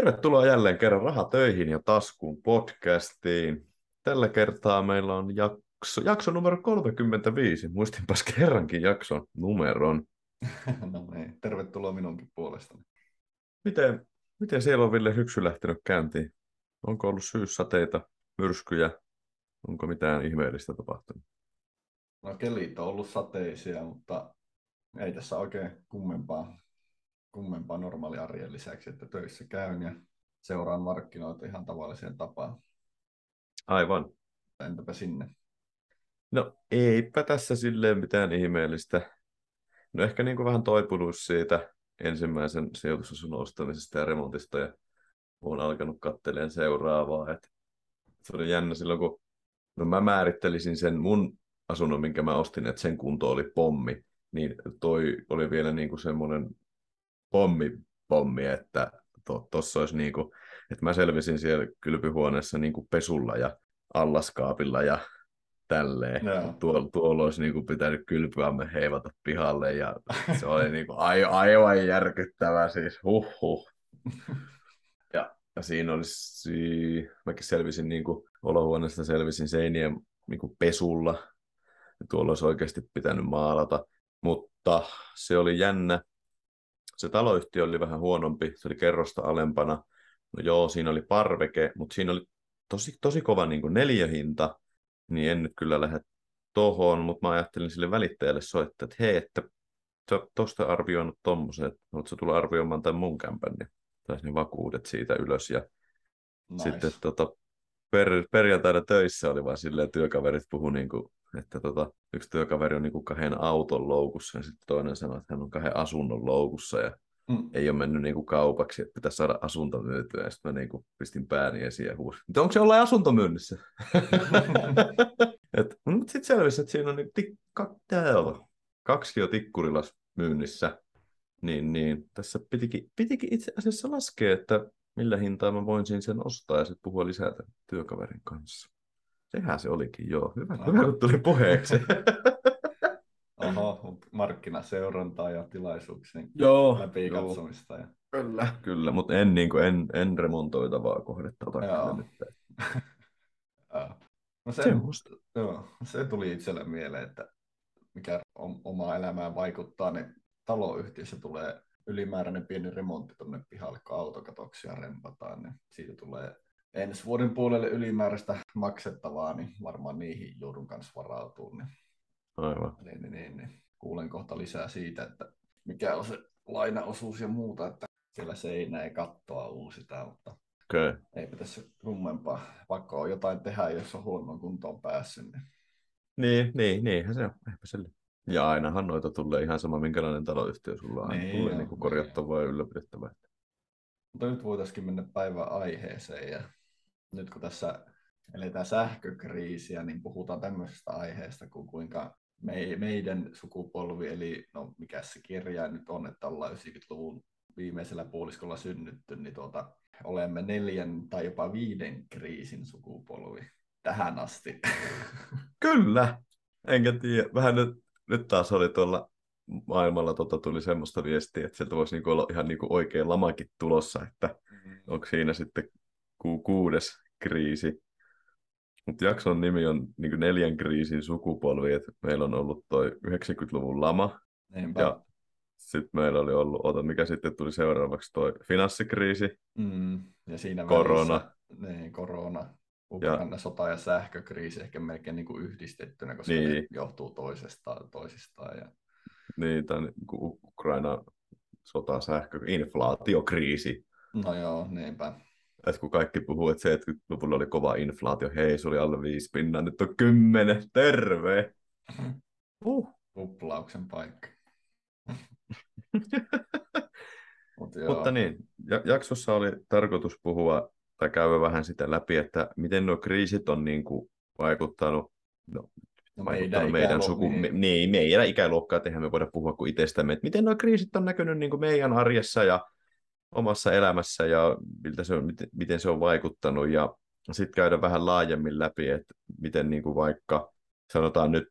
Tervetuloa jälleen kerran Raha töihin ja taskuun podcastiin. Tällä kertaa meillä on jakso, jakso numero 35. Muistinpas kerrankin jakson numeron. No niin, tervetuloa minunkin puolestani. Miten, miten siellä on Ville syksy lähtenyt käyntiin? Onko ollut syyssateita, myrskyjä? Onko mitään ihmeellistä tapahtunut? No kelit on ollut sateisia, mutta ei tässä oikein kummempaa, kummempaa normaali arjen lisäksi, että töissä käyn ja seuraan markkinoita ihan tavalliseen tapaan. Aivan. Entäpä sinne? No eipä tässä silleen mitään ihmeellistä. No ehkä niin kuin vähän toipunut siitä ensimmäisen sijoitusasun ostamisesta ja remontista ja olen alkanut katteleen seuraavaa. Et se oli jännä silloin, kun no mä määrittelisin sen mun asunnon, minkä mä ostin, että sen kunto oli pommi, niin toi oli vielä niin kuin semmoinen pommi, pommi, että tuossa to, olisi niin kuin, että mä selvisin siellä kylpyhuoneessa niin kuin pesulla ja allaskaapilla ja tälleen. No. Tuolla, tuolla olisi niin kuin pitänyt kylpyämme heivata pihalle ja se oli niin kuin aivan järkyttävä siis, huh. Ja, ja siinä olisi, mäkin selvisin niin kuin olohuoneesta selvisin seinien niin kuin pesulla. Ja tuolla olisi oikeasti pitänyt maalata, mutta se oli jännä. Se taloyhtiö oli vähän huonompi, se oli kerrosta alempana. No joo, siinä oli parveke, mutta siinä oli tosi, tosi kova niin kuin neljähinta, niin en nyt kyllä lähde tohon, mutta mä ajattelin sille välittäjälle soittaa, että hei, että sä tuosta arvioinut tommosen, että oletko tulla arvioimaan tämän mun kämpän, niin taisi ne vakuudet siitä ylös. Ja nice. sitten tota, per, perjantaina töissä oli vaan silleen, työkaverit puhu niin kuin, että tota, yksi työkaveri on niin kuin kahden auton loukussa ja sitten toinen sanoi, että hän on kahden asunnon loukussa ja mm. ei ole mennyt niin kuin kaupaksi, että pitäisi saada asunto myytyä. Ja sitten mä niin kuin pistin pääni esiin ja huusin, että onko se jollain asunto myynnissä? et, no, mutta sitten selvisi, että siinä on niin tikka, kaksi jo tikkurilas myynnissä. Niin, niin. Tässä pitikin, pitikin itse asiassa laskea, että millä hintaa mä voisin sen ostaa ja sitten puhua lisää työkaverin kanssa. Sehän se olikin, joo. Hyvä, hyvä kun tuli puheeksi. Oho, markkinaseurantaa ja tilaisuuksien joo, läpi joo. katsomista. Ja... Kyllä, kyllä, mutta en, niin kuin, en, en remontoitavaa kohdetta ota joo. nyt. no se, joo, se tuli itselle mieleen, että mikä omaa elämään vaikuttaa, niin taloyhtiössä tulee ylimääräinen pieni remontti tuonne pihalle, kun autokatoksia rempataan, niin siitä tulee ensi vuoden puolelle ylimääräistä maksettavaa, niin varmaan niihin joudun kanssa varautumaan. Niin, Aivan. Niin, niin, niin, niin. Kuulen kohta lisää siitä, että mikä on se lainaosuus ja muuta, että siellä seinä ei kattoa uusita, mutta okay. eipä tässä kummempaa. Vaikka on jotain tehdä, jos on huonoon kuntoon päässyt. Niin, niin, niin niinhän se on. Eipä sille. Ja ainahan noita tulee ihan sama, minkälainen taloyhtiö sulla on. Niin, tulee niin korjattavaa ja ylläpidettävää. Mutta nyt voitaisiin mennä päivän aiheeseen. Ja nyt kun tässä eletään sähkökriisiä, niin puhutaan tämmöisestä aiheesta kuin kuinka me, meidän sukupolvi, eli no mikä se kirja nyt on, että ollaan 90-luvun viimeisellä puoliskolla synnytty, niin tuota, olemme neljän tai jopa viiden kriisin sukupolvi tähän asti. Kyllä, enkä tiedä. Vähän nyt, nyt taas oli tuolla maailmalla tota, tuli semmoista viestiä, että sieltä voisi niinku olla ihan niinku oikein lamakin tulossa, että mm. onko siinä sitten ku, kuudes kriisi. Mutta jakson nimi on niin neljän kriisin sukupolvi, että meillä on ollut toi 90-luvun lama. Niinpä. Ja sitten meillä oli ollut, ota, mikä sitten tuli seuraavaksi toi finanssikriisi. Mm, ja siinä korona. Välissä, niin, korona, Ukraina, ja, sota ja sähkökriisi ehkä melkein niin kuin yhdistettynä, koska niin. ne johtuu toisestaan, toisistaan. Ja... Niin, niin Ukraina, sota, sähkö, inflaatiokriisi. No joo, niinpä että kun kaikki puhuu, että 70-luvulla oli kova inflaatio, hei, se oli alle viisi pinnaa, nyt on kymmenen, terve! Uh. Uplauksen paikka. Mut Mutta niin, jaksossa oli tarkoitus puhua tai käydä vähän sitä läpi, että miten nuo kriisit on niin kuin vaikuttanut, no, no vaikuttanut meidän, meidän suku. Me, niin, meidän ikäluokkaa, eihän me voida puhua kuin itsestämme, että miten nuo kriisit on näkynyt niin kuin meidän arjessa ja omassa elämässä ja miltä se on, miten, miten se on vaikuttanut ja sitten käydä vähän laajemmin läpi, että miten niin kuin vaikka sanotaan nyt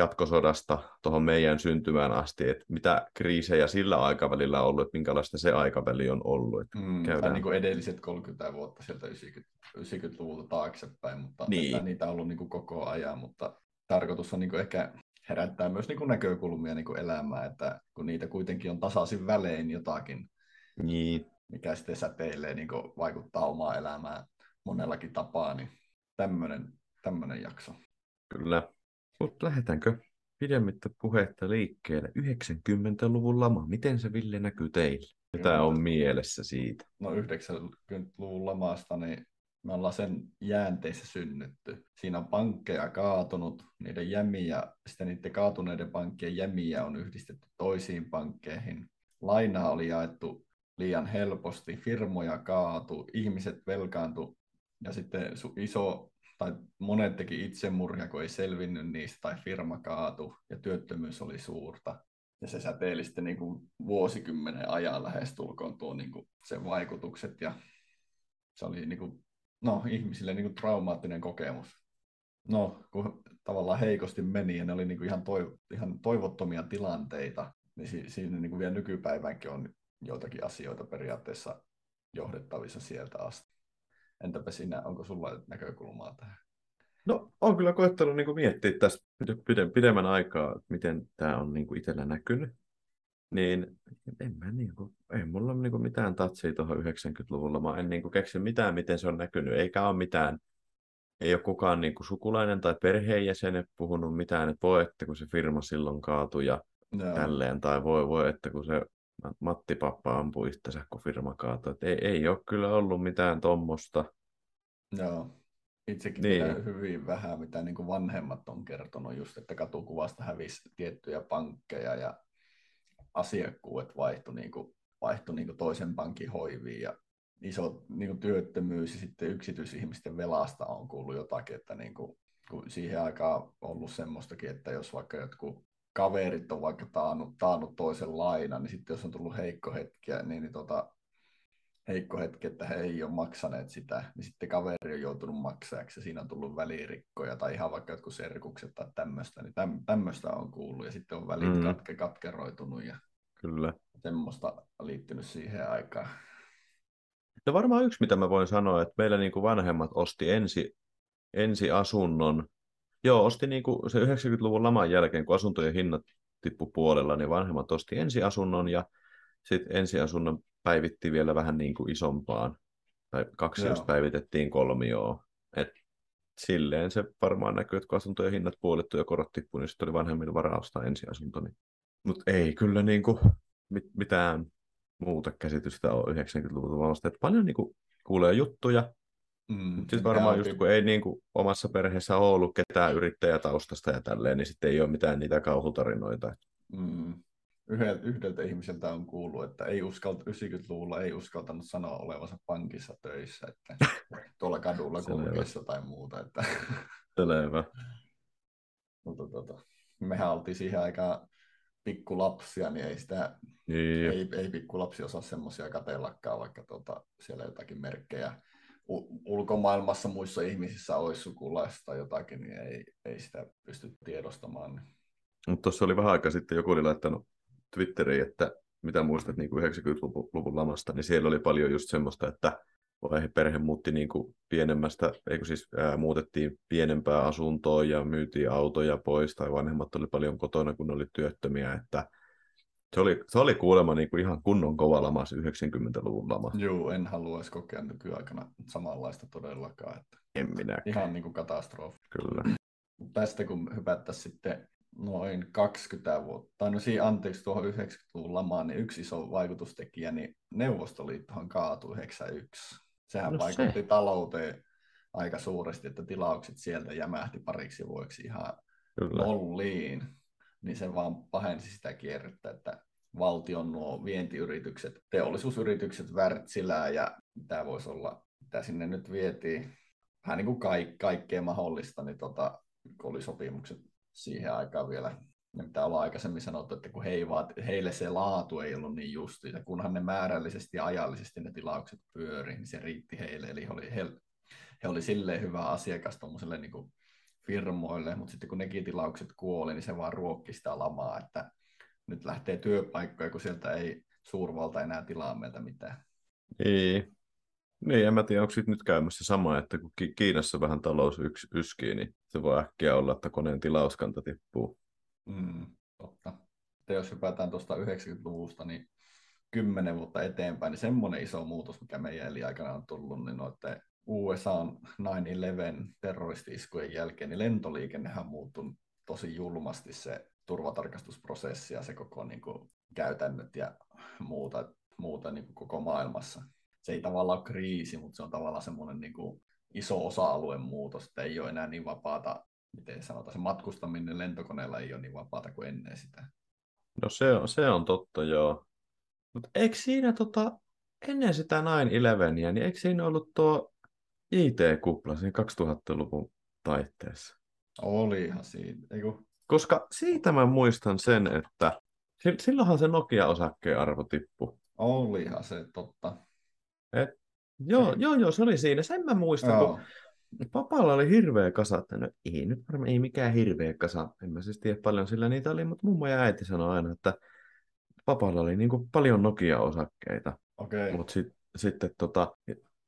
jatkosodasta tuohon meidän syntymään asti, että mitä kriisejä sillä aikavälillä on ollut, että minkälaista se aikaväli on ollut. Että mm, käydään... Tai niin kuin edelliset 30 vuotta sieltä 90, 90-luvulta taaksepäin, mutta niin. että niitä on ollut niin kuin koko ajan, mutta tarkoitus on niin kuin ehkä herättää myös niin kuin näkökulmia niin kuin elämään, että kun niitä kuitenkin on tasaisin välein jotakin, niin. mikä sitten säteilee, niin kuin vaikuttaa omaan elämään monellakin tapaa, niin tämmöinen, tämmöinen jakso. Kyllä. Mutta lähdetäänkö pidemmittä puhetta liikkeelle? 90-luvun lama, miten se Ville näkyy teille? Mitä on mielessä siitä? No 90-luvun lamasta, niin me ollaan sen jäänteissä synnytty. Siinä on pankkeja kaatunut, niiden jämiä, sitten niiden kaatuneiden pankkien jämiä on yhdistetty toisiin pankkeihin. Lainaa oli jaettu liian helposti, firmoja kaatu, ihmiset velkaantu ja sitten iso tai monet teki itsemurhia, kun ei selvinnyt niistä, tai firma kaatu, ja työttömyys oli suurta. Ja se säteili sitten niin kuin vuosikymmenen ajan lähestulkoon tuo niin kuin sen vaikutukset, ja se oli niin kuin, no, ihmisille niin kuin traumaattinen kokemus. No, kun tavallaan heikosti meni, ja ne oli niin kuin ihan, toiv- ihan toivottomia tilanteita, niin si- siinä niin kuin vielä nykypäivänkin on joitakin asioita periaatteessa johdettavissa sieltä asti. Entäpä sinä, onko sulla näkökulmaa tähän? No, on kyllä koettanut niin miettiä tässä pidemmän aikaa, että miten tämä on niin itsellä näkynyt. Niin en mä niin kuin, ei mulla ole niin mitään tatsia tuohon 90-luvulla. Mä en niin kuin keksi mitään, miten se on näkynyt. Eikä ole mitään, ei ole kukaan niin kuin sukulainen tai perheenjäsen puhunut mitään, että voi, että kun se firma silloin kaatui ja no. tälleen, tai voi, voi, että kun se Matti Pappa ampui itsensä, kun firma kaatui. ei, ei ole kyllä ollut mitään tuommoista. Joo. Itsekin niin. hyvin vähän, mitä niin kuin vanhemmat on kertonut, just, että katukuvasta hävisi tiettyjä pankkeja ja asiakkuudet vaihtui, niin kuin, vaihtui niin kuin toisen pankin hoiviin ja iso niin kuin työttömyys ja sitten yksityisihmisten velasta on kuullut jotakin, että niin kuin, kun siihen aikaan on ollut semmoistakin, että jos vaikka jotkut kaverit on vaikka taannut, taannut toisen lainan, niin sitten jos on tullut heikko hetkiä, niin, niin tota, heikko hetki, että he ei ole maksaneet sitä, niin sitten kaveri on joutunut maksajaksi ja siinä on tullut välirikkoja tai ihan vaikka jotkut serkukset tai tämmöistä, niin täm, tämmöistä on kuullut ja sitten on välit mm. katke, katkeroitunut ja Kyllä. semmoista liittynyt siihen aikaan. No varmaan yksi, mitä mä voin sanoa, että meillä niin kuin vanhemmat osti ensi, ensi asunnon Joo, osti niin kuin se 90-luvun laman jälkeen, kun asuntojen hinnat tippu puolella, niin vanhemmat osti ensiasunnon ja sitten ensiasunnon päivitti vielä vähän niin kuin isompaan. Tai kaksi, jos päivitettiin kolmioon. Et silleen se varmaan näkyy, että kun asuntojen hinnat puolittu ja korot tippu, niin sitten oli vanhemmilla varaa ostaa ensiasunto. Niin. Mutta ei kyllä niin kuin mit, mitään muuta käsitystä ole 90-luvulta vasta. Et paljon niin kuin kuulee juttuja, Mm, sitten varmaan just kun ei niin kuin, omassa perheessä ole ollut ketään yrittäjätaustasta ja tälleen, niin sitten ei ole mitään niitä kauhutarinoita. Mm. Yhdeltä, yhdeltä ihmiseltä on kuullut, että ei uskalta, 90-luvulla ei uskaltanut sanoa olevansa pankissa töissä, että tuolla kadulla kulkeessa tai muuta. Että... Selvä. Mutta tota, mehän oltiin siihen aikaan pikkulapsia, niin ei sitä, niin. ei, ei pikkulapsi osaa semmoisia kateellakaan, vaikka tota, siellä jotakin merkkejä ulkomaailmassa muissa ihmisissä olisi sukulaista tai jotakin, niin ei, ei sitä pysty tiedostamaan. Mutta tuossa oli vähän aikaa sitten, joku oli laittanut Twitteriin, että mitä muistat niin kuin 90-luvun lamasta, niin siellä oli paljon just semmoista, että perhe muutti niin kuin pienemmästä, eikö siis ää, muutettiin pienempää asuntoa ja myytiin autoja pois, tai vanhemmat oli paljon kotona, kun oli työttömiä, että se oli, se oli kuulemma niin kuin ihan kunnon kova lama, se 90-luvun lama. Joo, en haluaisi kokea nykyaikana samanlaista todellakaan. Että en minäkään. Ihan niin kuin katastrofi. Kyllä. Tästä kun hypättäisiin sitten noin 20 vuotta, tai no siinä anteeksi tuohon 90-luvun lamaan, niin yksi iso vaikutustekijä, niin Neuvostoliittohan kaatui 91. Sehän no vaikutti se. talouteen aika suuresti, että tilaukset sieltä jämähti pariksi vuoksi ihan Kyllä. nolliin niin se vaan pahensi sitä kierrettä, että valtion nuo vientiyritykset, teollisuusyritykset Wärtsilää ja mitä voisi olla, mitä sinne nyt vietiin, vähän niin kuin kaik- kaikkea mahdollista, niin tota, kun oli sopimukset siihen aikaan vielä, ja mitä ollaan aikaisemmin sanottu, että kun he vaat, heille se laatu ei ollut niin justi, ja kunhan ne määrällisesti ja ajallisesti ne tilaukset pyöri, niin se riitti heille, eli he oli, he, he oli silleen hyvä asiakas tuommoiselle niin firmoille, mutta sitten kun nekin tilaukset kuoli, niin se vaan ruokki sitä lamaa, että nyt lähtee työpaikkoja, kun sieltä ei suurvalta enää tilaa meiltä mitään. Niin. Niin, en mä tiedä, onko nyt käymässä sama, että kun Kiinassa vähän talous yks, yskii, niin se voi äkkiä olla, että koneen tilauskanta tippuu. Mm, totta. Että jos hypätään tuosta 90-luvusta, niin kymmenen vuotta eteenpäin, niin semmoinen iso muutos, mikä meidän eliaikana on tullut, niin noiden USA on 9-11 terroristi-iskujen jälkeen, niin lentoliikennehän on muuttunut tosi julmasti se turvatarkastusprosessi ja se koko niin kuin, käytännöt ja muuta, muuta niin kuin koko maailmassa. Se ei tavallaan ole kriisi, mutta se on tavallaan semmoinen niin kuin, iso osa-alueen muutos, että ei ole enää niin vapaata, miten sanotaan, se matkustaminen lentokoneella ei ole niin vapaata kuin ennen sitä. No se on, se on totta, joo. Mutta eikö siinä tota, ennen sitä 9-11, niin eikö siinä ollut tuo IT-kupla siinä 2000-luvun taitteessa? Olihan siinä. Eiku... Koska siitä mä muistan sen, että silloinhan se Nokia-osakkeen arvo tippui. Olihan se totta. Et, joo, se... joo, joo, se oli siinä. Sen mä muistan, joo. kun Papalla oli hirveä kasa, että no ei nyt varmaan ei mikään hirveä kasa. En mä siis tiedä paljon sillä niitä oli, mutta mummo ja äiti sanoi aina, että papalla oli niin kuin paljon Nokia-osakkeita. Okay. Mutta sit, sitten tota,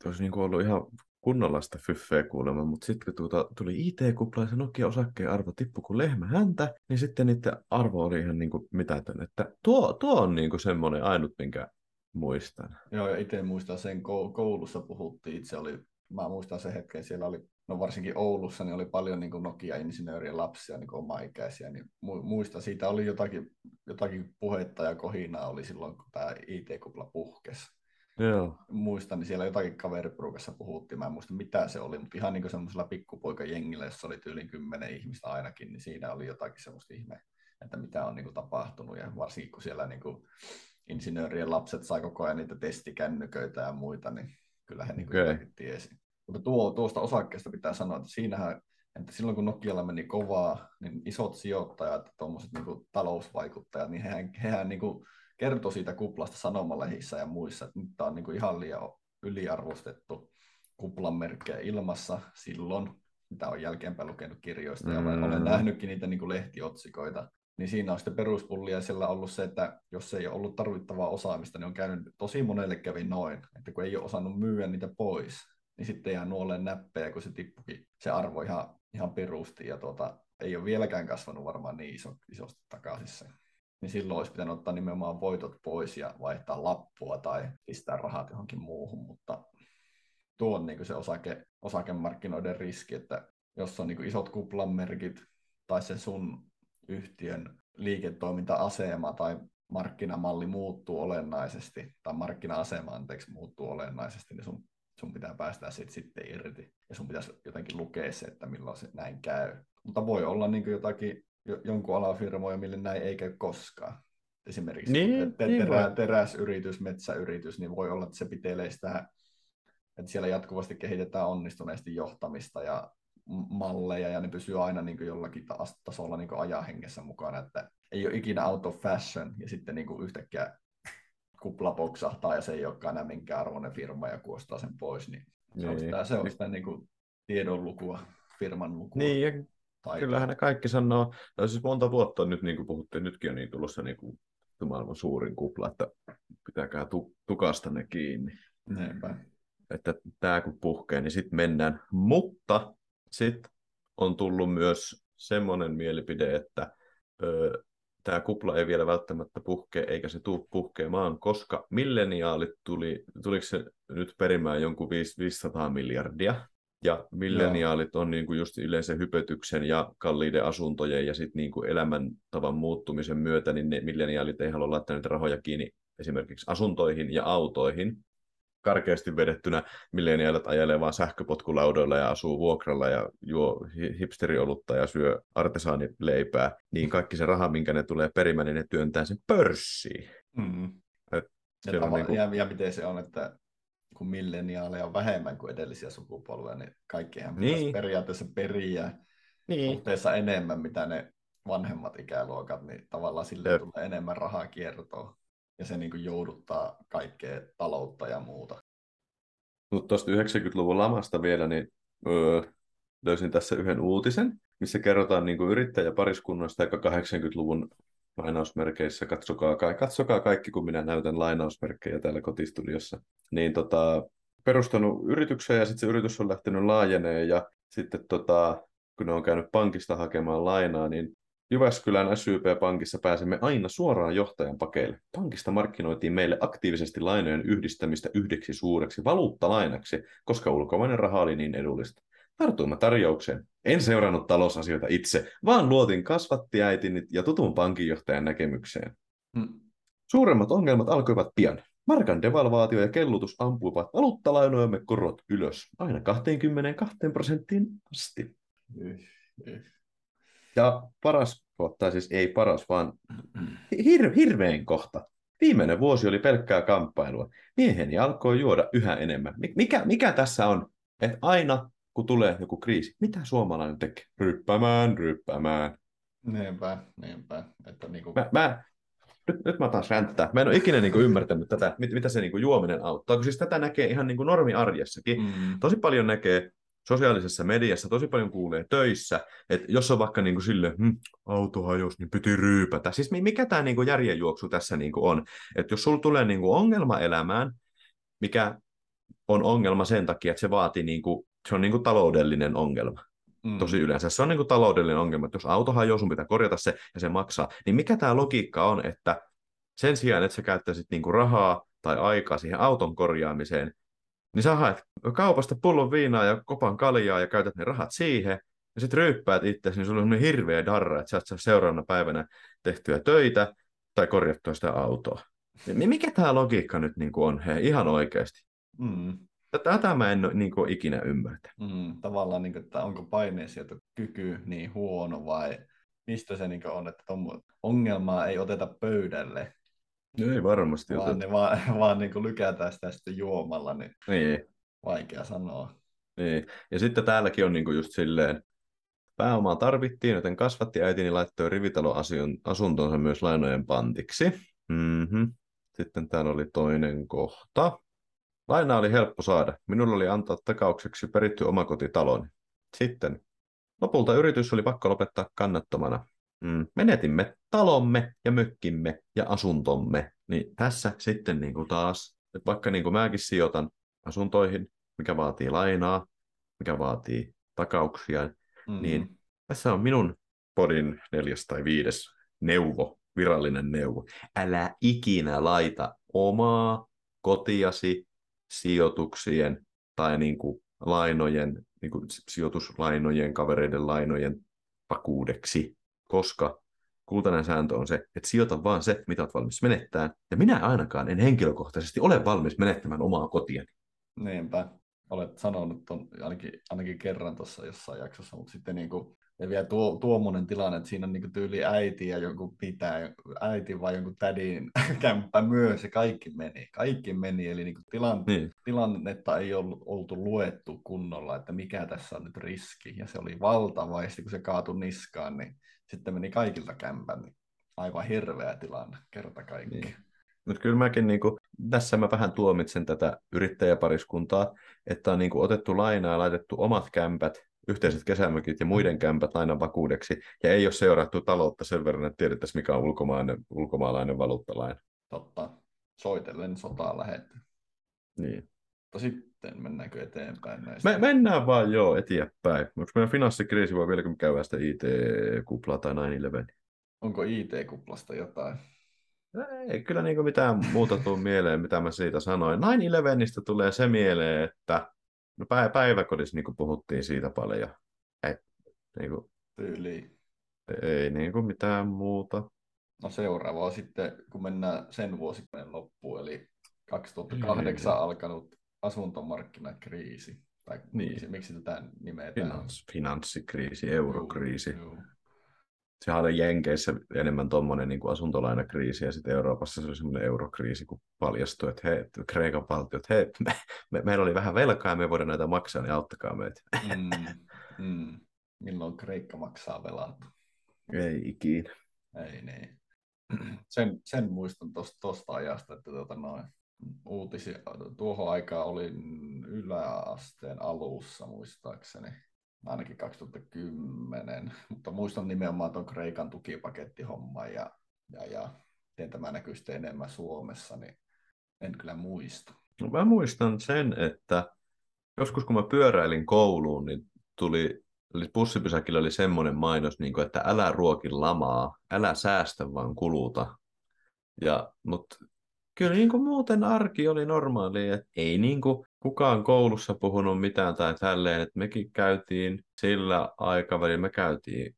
olisi niin kuin ollut ihan kunnolla sitä fyffeä kuulemma, mutta sitten kun tuota, tuli IT-kupla ja se Nokia-osakkeen arvo tippui kuin lehmä häntä, niin sitten niiden arvo oli ihan niin kuin mitätön. Että tuo, tuo on niin kuin semmoinen ainut, minkä muistan. Joo, ja itse muistan sen koulussa puhuttiin, itse oli, mä muistan sen hetken, siellä oli, no varsinkin Oulussa, niin oli paljon niin kuin Nokia-insinöörien lapsia, niin oma-ikäisiä, niin muistan, siitä oli jotakin, jotakin puhetta ja kohinaa oli silloin, kun tämä IT-kupla puhkesi. Joo. Muistan, niin siellä jotakin kaveriporukassa puhuttiin, mä en muista mitä se oli, mutta ihan niin kuin semmoisella pikkupoikajengillä, jossa oli yli kymmenen ihmistä ainakin, niin siinä oli jotakin semmoista ihme, että mitä on niin kuin tapahtunut, ja varsinkin kun siellä niin kuin insinöörien lapset sai koko ajan niitä testikännyköitä ja muita, niin kyllä he niin kuin okay. tiesi. Mutta tuo, tuosta osakkeesta pitää sanoa, että siinähän, että silloin kun Nokialla meni kovaa, niin isot sijoittajat, tuommoiset niin talousvaikuttajat, niin hehän, hehän niin kuin kertoi siitä kuplasta sanomalehissä ja muissa, että nyt tämä on niin kuin ihan liian yliarvostettu kuplan merkkejä ilmassa silloin, mitä on jälkeenpäin lukenut kirjoista, mm. ja olen, olen nähnytkin niitä niin kuin lehtiotsikoita, niin siinä on sitten peruspullia siellä ollut se, että jos ei ole ollut tarvittavaa osaamista, niin on käynyt tosi monelle kävi noin, että kun ei ole osannut myyä niitä pois, niin sitten jää nuoleen näppejä, kun se tippukin se arvo ihan, ihan perusti, ja tuota, ei ole vieläkään kasvanut varmaan niin iso, isosti takaisin se niin silloin olisi pitänyt ottaa nimenomaan voitot pois ja vaihtaa lappua tai pistää rahat johonkin muuhun, mutta tuo on niin se osake, osakemarkkinoiden riski, että jos on niin isot kuplanmerkit tai se sun yhtiön liiketoiminta-asema tai markkinamalli muuttuu olennaisesti, tai markkina-asema anteeksi muuttuu olennaisesti, niin sun, sun pitää päästä siitä sitten irti. Ja sun pitäisi jotenkin lukea se, että milloin se näin käy. Mutta voi olla niin jotakin jonkun alan firmoja, mille näin ei käy koskaan. Esimerkiksi niin, te- niin terä, teräsyritys, metsäyritys, niin voi olla, että se pitelee sitä, että siellä jatkuvasti kehitetään onnistuneesti johtamista ja malleja, ja ne pysyy aina niin kuin jollakin tasolla niin kuin ajahengessä mukana, että ei ole ikinä out of fashion, ja sitten niin kuin yhtäkkiä kupla poksahtaa, ja se ei olekaan enää minkään arvoinen firma, ja kuostaa sen pois, niin se niin. on sitä, se on sitä niin kuin tiedonlukua, firman lukua. Niin, ja Taito. Kyllähän ne kaikki sanoo, no siis monta vuotta nyt niin kuin puhuttiin, nytkin on niin tulossa niin kuin maailman suurin kupla, että pitääkää tu- tukasta ne kiinni. Näinpä. Että tämä kun puhkee, niin sitten mennään. Mutta sitten on tullut myös semmoinen mielipide, että öö, tämä kupla ei vielä välttämättä puhkee, eikä se tule puhkeamaan, koska milleniaalit tuli, tuliko se nyt perimään jonkun 500 miljardia, ja milleniaalit on niin kuin just yleisen hypetyksen ja kalliiden asuntojen ja sitten niin kuin elämäntavan muuttumisen myötä, niin ne milleniaalit ei halua laittaa niitä rahoja kiinni esimerkiksi asuntoihin ja autoihin. Karkeasti vedettynä milleniaalit ajelee vaan sähköpotkulaudoilla ja asuu vuokralla ja juo hipsteriolutta ja syö artesaanileipää, niin kaikki se raha, minkä ne tulee perimään, niin ne työntää sen pörssiin. Mm. Et ja, tava- niin kuin... ja, ja miten se on, että kun milleniaaleja on vähemmän kuin edellisiä sukupolvia, niin kaikkihan niin. periaatteessa periä niin. suhteessa enemmän, mitä ne vanhemmat ikäluokat, niin tavallaan sille Jep. tulee enemmän rahaa kiertoa. Ja se niin kuin jouduttaa kaikkea taloutta ja muuta. Mutta tuosta 90-luvun lamasta vielä, niin öö, löysin tässä yhden uutisen, missä kerrotaan niin kuin yrittäjäpariskunnasta, joka 80-luvun lainausmerkeissä, katsokaa, katsokaa kaikki, kun minä näytän lainausmerkkejä täällä kotistudiossa, niin tota, perustanut yrityksen ja sitten se yritys on lähtenyt laajeneen ja sitten tota, kun ne on käynyt pankista hakemaan lainaa, niin Jyväskylän SYP-pankissa pääsemme aina suoraan johtajan pakeille. Pankista markkinoitiin meille aktiivisesti lainojen yhdistämistä yhdeksi suureksi valuuttalainaksi, koska ulkomainen raha oli niin edullista. Tartuimme tarjoukseen. En seurannut talousasioita itse, vaan luotin kasvattiäitini ja tutun pankinjohtajan näkemykseen. Hmm. Suuremmat ongelmat alkoivat pian. Markan devalvaatio ja kellutus ampuivat valuuttalainojamme korot ylös, aina 22 prosenttiin asti. Ja paras kohta, siis ei paras, vaan hir- hirveän kohta. Viimeinen vuosi oli pelkkää kamppailua. Mieheni alkoi juoda yhä enemmän. Mikä, mikä tässä on? Että aina kun tulee joku kriisi, mitä suomalainen tekee? Ryppämään, ryppämään. Niinpä, niinpä. Että niinku... mä, mä, nyt, nyt mä taas ränttää. Mä en ole ikinä niin kuin ymmärtänyt tätä, mit, mitä se niin kuin juominen auttaa, kun siis tätä näkee ihan niin kuin normiarjessakin. Mm. Tosi paljon näkee sosiaalisessa mediassa, tosi paljon kuulee töissä, että jos on vaikka niin kuin silleen, hm, auto hajos, niin piti ryypätä. Siis mikä tämä niin kuin järjenjuoksu tässä niin kuin on? Että jos sulla tulee niin kuin ongelma elämään, mikä on ongelma sen takia, että se vaatii, niin kuin, se on niin kuin taloudellinen ongelma. Mm. Tosi yleensä. Se on niin kuin taloudellinen ongelma, että jos auto hajoaa, sun pitää korjata se ja se maksaa. Niin mikä tämä logiikka on, että sen sijaan, että sä käyttäisit niin kuin rahaa tai aikaa siihen auton korjaamiseen, niin sä haet kaupasta pullon viinaa ja kopan kaljaa ja käytät ne rahat siihen, ja sitten ryyppäät itse, niin sulla on hirveä darra, että sä et saa seuraavana päivänä tehtyä töitä tai korjattua sitä autoa. Niin mikä tämä logiikka nyt niin kuin on, hei, ihan oikeasti? Mm. Tätä mä en niin kuin, ikinä ymmärtä. Mm, tavallaan, niin kuin, että onko kyky niin huono vai mistä se niin kuin, on, että ongelmaa ei oteta pöydälle, ei varmasti vaan, niin, vaan, vaan niin kuin lykätään sitä sitten juomalla, niin, niin vaikea sanoa. Niin. Ja sitten täälläkin on niin kuin just silleen, pääomaa tarvittiin, joten kasvatti äitini laittoi rivitaloasuntonsa myös lainojen pantiksi. Mm-hmm. Sitten täällä oli toinen kohta. Laina oli helppo saada. Minulla oli antaa takaukseksi peritty omakotitaloni. Sitten lopulta yritys oli pakko lopettaa kannattomana. Mm. Menetimme talomme ja mökkimme ja asuntomme. Niin tässä sitten niin kuin taas, että vaikka niin kuin mäkin sijoitan asuntoihin, mikä vaatii lainaa, mikä vaatii takauksia, mm. niin tässä on minun podin neljäs tai viides neuvo, virallinen neuvo. Älä ikinä laita omaa kotiasi sijoituksien tai niin kuin lainojen, niin kuin sijoituslainojen, kavereiden lainojen vakuudeksi koska kultainen sääntö on se, että sijoita vaan se, mitä olet valmis menettämään. Ja minä ainakaan en henkilökohtaisesti ole valmis menettämään omaa kotiani. Niinpä. Olet sanonut ton ainakin, ainakin kerran tuossa jossain jaksossa, mutta sitten niin kuin, ja vielä tuo, tuommoinen tilanne, että siinä on niin tyyli äiti ja jonkun pitää, äiti vai jonkun tädin kämppä myös, ja kaikki meni. Kaikki meni, eli niin tilan, niin. tilannetta ei ollut oltu luettu kunnolla, että mikä tässä on nyt riski, ja se oli valtava, ja sitten kun se kaatui niskaan, niin sitten meni kaikilta kämpän. Niin aivan hirveä tilanne, kerta kaikki. Niin. Mutta kyllä mäkin niin kuin, tässä mä vähän tuomitsen tätä yrittäjäpariskuntaa, että on niin kuin, otettu lainaa ja laitettu omat kämpät, yhteiset kesämökit ja muiden kämpät lainan vakuudeksi, ja ei ole seurattu taloutta sen verran, että tiedettäisiin mikä on ulkomaalainen, ulkomaalainen valuuttalaina. Totta. Soitellen sotaan lähetty. Niin. Mutta sitten mennäänkö eteenpäin näistä? Me, mennään vaan joo eteenpäin. Onko meidän finanssikriisi vai vieläkö me käydään sitä IT-kuplaa tai 9-11? Onko IT-kuplasta jotain? Ei kyllä niin mitään muuta tuu mieleen, mitä mä siitä sanoin. 9-11 tulee se mieleen, että no päiväkodissa niin puhuttiin siitä paljon. Ei, niin kuin, Tyyliin. Ei niin kuin mitään muuta. No seuraava on sitten, kun mennään sen vuosikymmenen loppuun, eli 2008 ei. alkanut asuntomarkkinakriisi. Tai niin. miksi, miksi tätä nimetään? Finans, finanssikriisi, eurokriisi. Juu, juu. Sehän oli Jenkeissä enemmän tuommoinen niin asuntolainakriisi ja sitten Euroopassa se oli semmoinen eurokriisi, kun paljastui, että hei, Kreikan valtiot, hei, me, me, meillä oli vähän velkaa ja me voidaan näitä maksaa, niin auttakaa meitä. Mm, mm. Milloin Kreikka maksaa velat? Ei ikinä. Ei niin. Sen, sen muistan tuosta ajasta, että tuota noin, uutisia. Tuohon aikaan olin yläasteen alussa muistaakseni. Ainakin 2010, mutta muistan nimenomaan tuon Kreikan tukipakettihomman ja, ja, ja miten tämä näkyy sitten enemmän Suomessa, niin en kyllä muista. No, mä muistan sen, että joskus kun mä pyöräilin kouluun, niin tuli, eli bussipysäkillä oli semmoinen mainos, niin kuin, että älä ruoki lamaa, älä säästä vaan kuluta. Ja, mutta kyllä niin kuin muuten arki oli normaali, että ei niin kuin kukaan koulussa puhunut mitään tai tälleen, että mekin käytiin sillä aikavälillä, me käytiin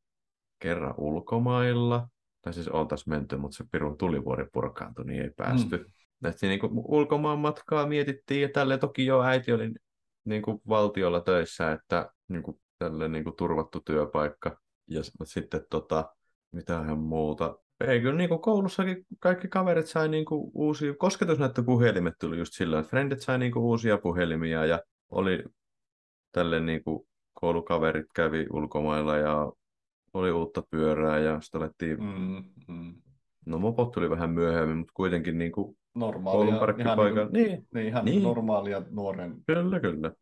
kerran ulkomailla, tai siis oltaisiin menty, mutta se pirun tulivuori purkaantui, niin ei päästy. Mm. Että niin ulkomaan matkaa mietittiin, ja tälleen toki jo äiti oli niin kuin valtiolla töissä, että niin kuin, tälleen niin kuin turvattu työpaikka. Ja sitten tota, mitähän muuta. Ei kyllä niin kuin koulussakin kaikki kaverit sai niin kuin uusia, kosketusnäyttöpuhelimet tuli just silloin, että frendit sai niin kuin uusia puhelimia ja oli tälle niin kuin koulukaverit kävi ulkomailla ja oli uutta pyörää ja sitten alettiin, mm, mm. no mopot tuli vähän myöhemmin, mutta kuitenkin niin kuin normaalia, ihan, niin, kuin, niin, niin, ihan niin. normaalia nuoren kyllä, kyllä.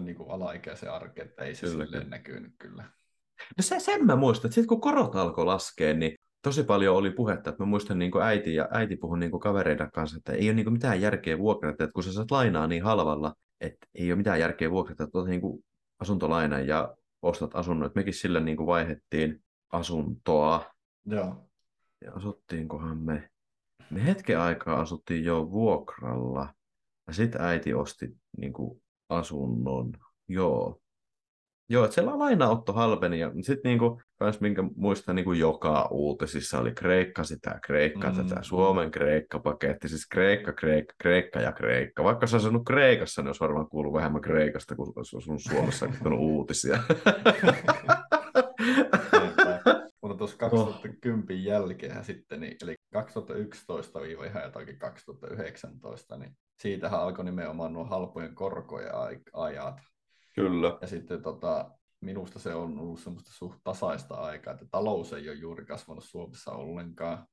niin kuin alaikäisen arke, että ei se kyllä, silleen kyllä. näkynyt kyllä. No se, sen mä muistan, että sitten kun korot alkoi laskea, niin tosi paljon oli puhetta, että mä muistan niin äiti ja äiti puhui niin kavereiden kanssa, että ei ole niin mitään järkeä vuokrata, että kun sä saat lainaa niin halvalla, että ei ole mitään järkeä vuokrata, että otat niin asuntolainan ja ostat asunnon. Mekin sillä niin vaihettiin asuntoa. Joo. Ja asuttiinkohan me, me hetken aikaa asuttiin jo vuokralla. Ja sitten äiti osti niin asunnon. Joo. Joo, että siellä lainaotto halpeni. Ja sitten niinku, kans minkä muistan niinku joka uutisissa oli Kreikka sitä, Kreikka mm. tätä, Suomen Kreikka-paketti. Siis Kreikka, Kreikka, Kreikka ja Kreikka. Vaikka se olisi asunut Kreikassa, niin olisi varmaan kuullut vähemmän Kreikasta, kuin olisi asunut Suomessa uutisia. Mutta tuossa 2010 oh. jälkeen sitten, niin, eli 2011 ihan jotakin 2019, niin siitähän alkoi nimenomaan nuo halpojen korkojen ajat. Kyllä. Ja sitten tota, minusta se on ollut semmoista suht tasaista aikaa, että talous ei ole juuri kasvanut Suomessa ollenkaan,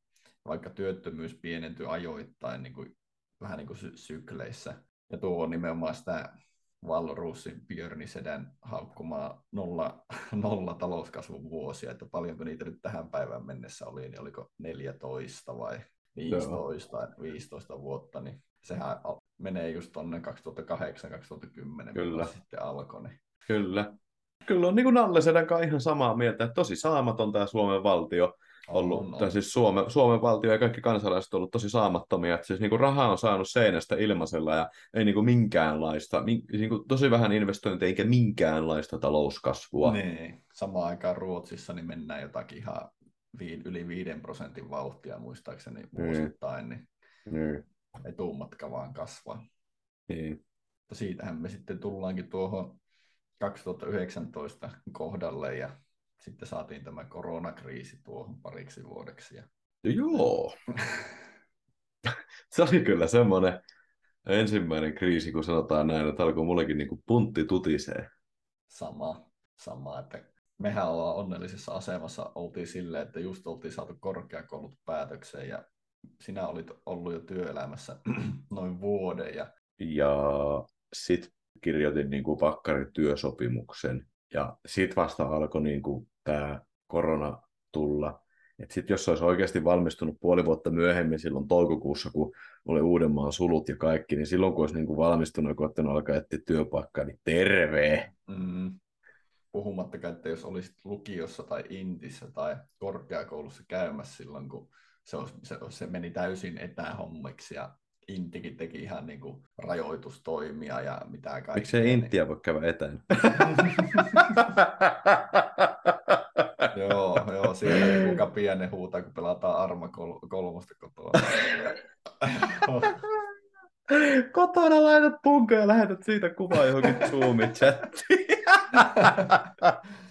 vaikka työttömyys pienentyi ajoittain niin kuin, vähän niin kuin sy- sykleissä. Ja tuo on nimenomaan sitä Valruusin Björni Sedän haukkumaa nolla, nolla talouskasvun vuosia, että paljonko niitä nyt tähän päivään mennessä oli, niin oliko 14 vai 15, Joo. 15 vuotta, niin sehän menee just tuonne 2008-2010, Kyllä. sitten alkoi. Niin... Kyllä. Kyllä on niin kuin Nalle Sedän kanssa ihan samaa mieltä, että tosi saamaton tämä Suomen valtio ollut, on, on. tai siis Suomen, Suomen valtio ja kaikki kansalaiset ollut tosi saamattomia, että siis niin kuin rahaa on saanut seinästä ilmaisella ja ei niin kuin minkäänlaista, min, niin kuin tosi vähän investointeja eikä minkäänlaista talouskasvua. Niin, samaan aikaan Ruotsissa niin mennään jotakin ihan vi, yli 5 prosentin vauhtia muistaakseni niin. vuosittain, niin, niin. Etumatka vaan kasvaa. Niin. Siitähän me sitten tullaankin tuohon 2019 kohdalle ja sitten saatiin tämä koronakriisi tuohon pariksi vuodeksi. Ja... Joo. se oli kyllä semmoinen ensimmäinen kriisi, kun sanotaan näin, että alkoi mullekin niin puntti tutisee. Sama, sama, että mehän ollaan onnellisessa asemassa, oltiin silleen, että just oltiin saatu korkeakoulut päätökseen ja sinä olit ollut jo työelämässä noin vuoden. Ja, ja sitten kirjoitin niin kuin työsopimuksen ja sitten vasta alkoi niin kuin tämä korona tulla. Sitten jos olisi oikeasti valmistunut puoli vuotta myöhemmin, silloin toukokuussa, kun oli Uudenmaan sulut ja kaikki, niin silloin kun olisi niin kuin valmistunut ja koettanut alkaa etsiä työpaikkaa, niin terve! Mm. Puhumattakaan, että jos olisit lukiossa tai intissä tai korkeakoulussa käymässä silloin, kun se, olisi, se, se meni täysin etähommiksi ja Intikin teki ihan niin kuin rajoitustoimia ja mitä kaikkea. Miksi ei niin- Intiä voi käydä etään? joo, joo, siellä kuinka pienen huutaa, kun pelataan Arma kol- kolmosta kotoa. Kotona laitat punkoja ja lähetät siitä kuvaa johonkin Zoom-chattiin.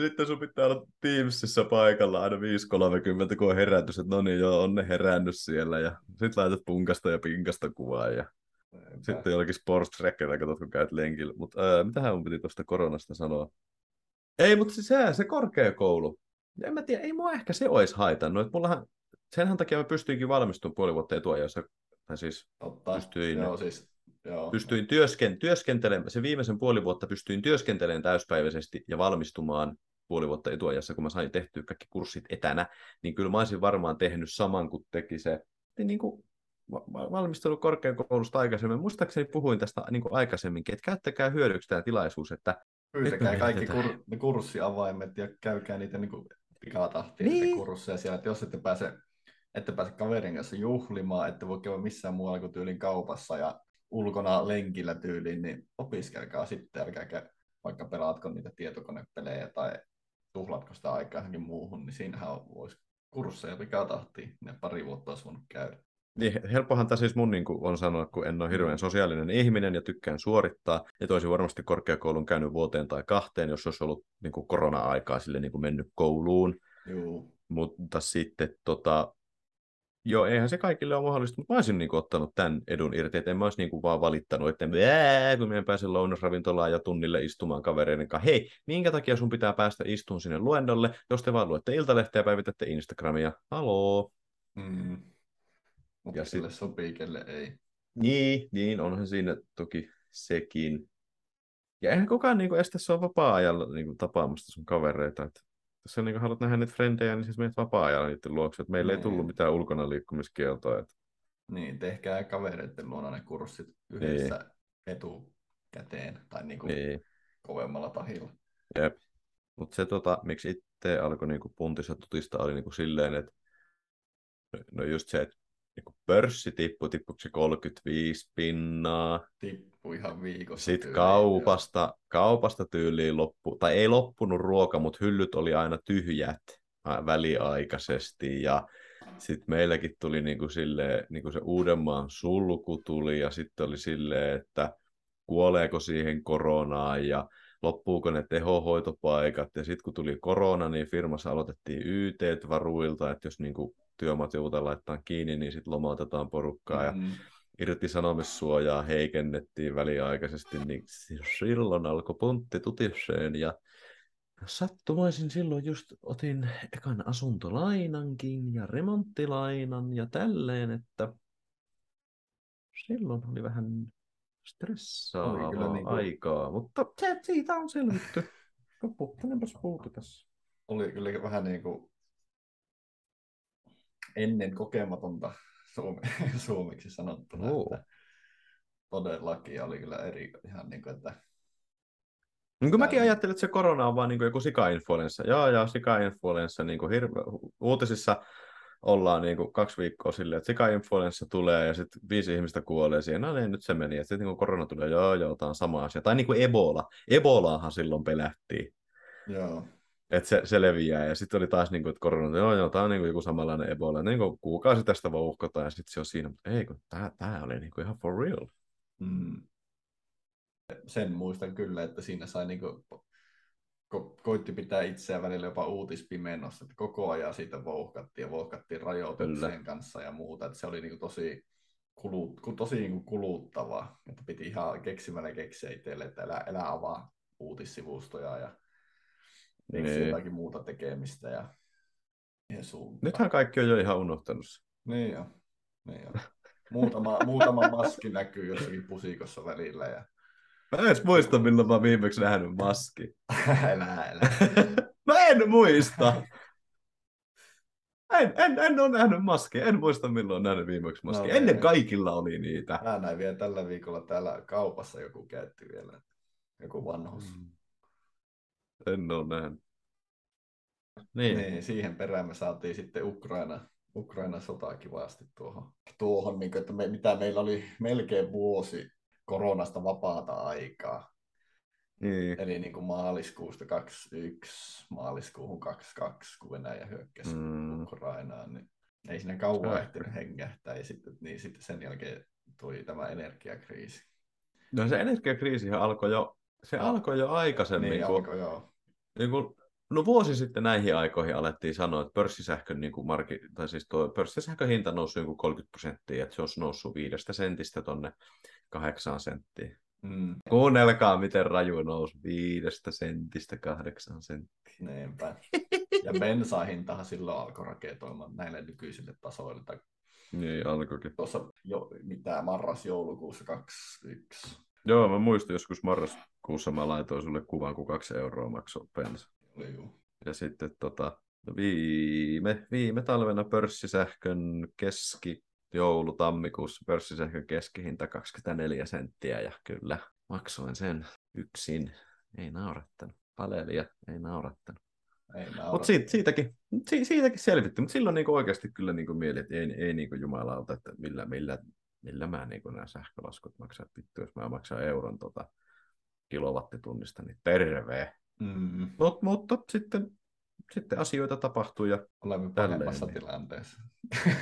Sitten sun pitää olla Teamsissa paikalla aina 5.30, kun on herätys, että no niin joo, on ne herännyt siellä. Ja sitten laitat punkasta ja pinkasta kuvaa ja Eipä. sitten jollakin sports katsot, kun käyt lenkillä. Mutta mitähän mun piti tuosta koronasta sanoa? Ei, mutta se, se, se korkeakoulu. En mä tiedä, ei mua ehkä se olisi haitannut. Että mullahan, senhän takia mä pystyinkin valmistumaan puoli vuotta etuajassa. Tai siis Totta. Pystyin. Joo, siis Joo. Pystyin työsken, työskentelemään, se viimeisen puoli vuotta pystyin työskentelemään täyspäiväisesti ja valmistumaan puoli vuotta etuajassa, kun mä sain tehtyä kaikki kurssit etänä, niin kyllä mä olisin varmaan tehnyt saman kuin teki se niin kuin valmistunut korkeakoulusta aikaisemmin. Muistaakseni puhuin tästä niin kuin aikaisemminkin, että käyttäkää hyödyksi tämä tilaisuus, että Pyytäkää kaikki kur, ne kurssiavaimet ja käykää niitä niin pikatahtia niin. kursseja siellä, että jos ette pääse, ette pääse kaverin kanssa juhlimaan, ette voi käydä missään muualla kuin tyylin kaupassa ja ulkona lenkillä tyyliin, niin opiskelkaa sitten, älkääkä vaikka pelaatko niitä tietokonepelejä tai tuhlatko sitä aikaa johonkin muuhun, niin siinähän voisi kursseja pikatahtiin, ne pari vuotta olisi voinut käydä. Niin, helppohan tämä siis mun niin kuin on sanoa, kun en ole hirveän sosiaalinen ihminen ja tykkään suorittaa. Ja toisin varmasti korkeakoulun käynyt vuoteen tai kahteen, jos olisi ollut niin kuin korona-aikaa sille niin kuin mennyt kouluun. Joo. Mutta sitten tota, Joo, eihän se kaikille ole mahdollista, mutta mä olisin niin kuin, ottanut tämän edun irti, että en mä olisi niin kuin, vaan valittanut, että Ää, kun mä en pääse lounasravintolaan ja tunnille istumaan kavereiden kanssa. Hei, minkä takia sun pitää päästä istumaan sinne luendolle, jos te vaan luette Iltalehteä ja päivitätte Instagramia? Haloo. Mm. Mutta ja kelle sit... sopii, kelle ei. Niin, niin, onhan siinä toki sekin. Ja eihän kukaan niin kuin, estä sua vapaa-ajalla niin kuin, tapaamasta sun kavereita. Että sä niin haluat nähdä niitä frendejä, niin siis menet vapaa-ajalla niiden luokse. Että meillä niin. ei tullut mitään ulkona liikkumiskieltoa. Että... Niin, tehkää kavereiden luona ne kurssit yhdessä niin. etukäteen tai niin kuin niin. kovemmalla tahilla. Jep. Mutta se, tota, miksi itse alkoi niin puntissa tutista, oli niin kuin silleen, että no just se, että niin pörssi tippui, tippuiko se 35 pinnaa. Tippui ihan viikossa. Sitten kaupasta, jo. kaupasta tyyliin loppu, tai ei loppunut ruoka, mutta hyllyt oli aina tyhjät väliaikaisesti ja sitten meilläkin tuli niinku sille, niinku se Uudenmaan sulku tuli ja sitten oli silleen, että kuoleeko siihen koronaan ja loppuuko ne tehohoitopaikat. Ja sitten kun tuli korona, niin firmassa aloitettiin YT varuilta, että jos niinku työmaat joudutaan laittamaan kiinni, niin sitten lomautetaan porukkaa mm-hmm. ja irtisanomissuojaa heikennettiin väliaikaisesti, niin silloin alkoi puntti tutiseen ja sattumaisin silloin just otin ekan asuntolainankin ja remonttilainan ja tälleen, että silloin oli vähän stressaavaa niin kuin... aikaa, mutta se, siitä on selvitty. Loppuuttanepas puutu tässä. Oli kyllä vähän niin kuin ennen kokematonta suome, suomeksi sanottuna. Oh. Että todellakin oli kyllä eri, ihan niin kuin, että niin kuin mäkin ajattelin, että se korona on vaan niin kuin joku sika-influenssa. Joo, joo, sika-influenssa. Niin kuin hirve... Uutisissa ollaan niin kuin kaksi viikkoa silleen, että sika-influenssa tulee ja sitten viisi ihmistä kuolee siihen. No niin, nyt se meni. Ja sitten niin korona tulee, joo, joo, tämä on sama asia. Tai niin kuin Ebola. Ebolaahan silloin pelättiin. Joo että se, se leviää. Ja sitten oli taas, niin kuin, että korona, joo, joo, tämä on niin kuin joku samanlainen Ebola. Niin kuin kuukausi tästä vaan uhkotaan, ja sitten se on siinä, mutta ei, kun tämä, tämä oli niin kuin ihan for real. Mm. Sen muistan kyllä, että siinä sai niin kuin, ko- koitti pitää itseään välillä jopa uutispimennossa, että koko ajan siitä vouhkattiin ja vouhkattiin rajoituksien kanssa ja muuta, että se oli niin kuin tosi, kulut, tosi niin kuin kuluttavaa, että piti ihan keksimällä keksiä itselle, että älä, älä avaa uutissivustoja ja niin. jotakin muuta tekemistä ja Nythän kaikki on jo ihan unohtanut. Niin jo. Niin jo. Muutama, muutama maski näkyy jossakin pusikossa välillä. Ja... Mä en edes muista, milloin mä viimeksi nähnyt maski. älä, älä. mä en muista. En, en, en ole nähnyt maskeja. En muista, milloin olen nähnyt viimeksi maskeja. No, Ennen niin. kaikilla oli niitä. Mä näin vielä tällä viikolla täällä kaupassa joku käytti vielä. Joku vanhus. Mm. En ole nähnyt. Niin. niin. siihen perään me saatiin sitten Ukraina, Ukraina sotaa kivasti tuohon, tuohon niin kuin, että me, mitä meillä oli melkein vuosi koronasta vapaata aikaa. Niin. Eli niin kuin maaliskuusta 21 maaliskuuhun 22, kun Venäjä hyökkäsi mm. Ukrainaan, niin ei siinä kauan ehtinyt hengähtää. Ja sitten, niin sitten sen jälkeen tuli tämä energiakriisi. No se energiakriisihän alkoi jo se no. alkoi jo aikaisemmin. Niin, kun, alkoi, joo. Niin kun, no vuosi sitten näihin aikoihin alettiin sanoa, että pörssisähkön, niin kuin marki, tai siis tuo pörssisähkön hinta noussut joku 30 prosenttia, että se olisi noussut viidestä sentistä tonne kahdeksaan senttiin. Mm. Kuunnelkaa, miten raju nousi viidestä sentistä kahdeksaan senttiin. Niinpä. Ja bensahintahan silloin alkoi raketoimaan näille nykyisille tasoille. Niin, alkoikin. Tuossa jo, mitä marras-joulukuussa 21. Joo, mä muistin joskus marraskuussa mä laitoin sulle kuvan, kun kaksi euroa maksoi bensa. Oli juu. Ja sitten tota, viime, viime talvena pörssisähkön keski joulu tammikuussa pörssisähkön keskihinta 24 senttiä ja kyllä maksoin sen yksin. Ei naurattanut. Palelia ei naurattanut. Mutta siitä, siitäkin, si, siitäkin selvitti, mutta silloin niinku oikeasti kyllä niinku mieli, että ei, ei niinku jumalauta, että millä, millä, millä mä niinku nämä sähkölaskut maksaa. Vittu, jos mä maksan euron tota, kilowattitunnista, niin terve. Mm. Mut, mutta sitten, sitten asioita tapahtuu ja Olemme paremmassa niin. tilanteessa.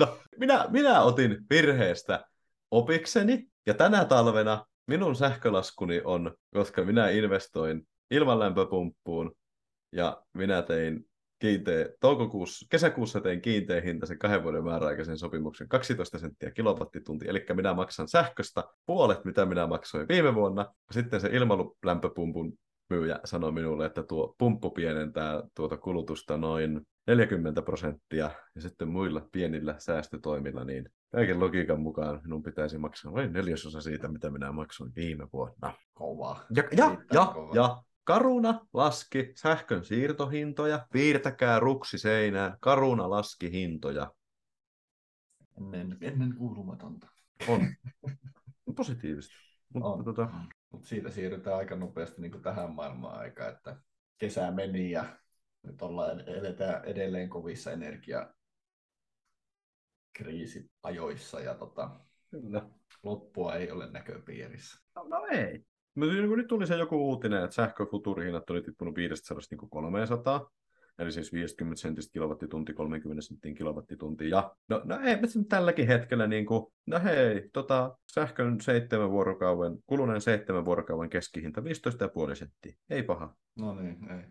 no, minä, minä otin virheestä opikseni, ja tänä talvena minun sähkölaskuni on, koska minä investoin ilmanlämpöpumppuun, ja minä tein kiinteä, toukokuussa, kesäkuussa tein kiinteä hintaisen kahden vuoden määräaikaisen sopimuksen 12 senttiä kilowattitunti, eli minä maksan sähköstä puolet, mitä minä maksoin viime vuonna. Sitten se ilmalämpöpumpun myyjä sanoi minulle, että tuo pumppu pienentää tuota kulutusta noin 40 prosenttia, ja sitten muilla pienillä säästötoimilla, niin kaiken logiikan mukaan minun pitäisi maksaa vain neljäsosa siitä, mitä minä maksoin viime vuonna. Kova. Ja, ja, ja, kova. ja Karuna laski sähkön siirtohintoja, piirtäkää ruksi seinään, Karuna laski hintoja. Ennen, ennen kuulumatonta. On positiivista. Mutta On. tota, Mut siitä siirrytään aika nopeasti niin tähän maailmaan aikaan, että kesä meni ja nyt ollaan, eletään edelleen kovissa energiakriisiajoissa ja tota, kyllä. loppua ei ole näköpiirissä. No, no ei. No, niin kun nyt tuli se joku uutinen, että sähköfuturihinnat oli tippunut 500 niin 300, eli siis 50 sentistä kilowattitunti, 30 senttiin kilowattitunti. Ja no, no ei, mutta tälläkin hetkellä, niin kuin, no hei, tota, sähkön seitsemän vuorokauden, kuluneen seitsemän vuorokauden keskihinta 15,5 senttiä. Ei paha. No niin, ei.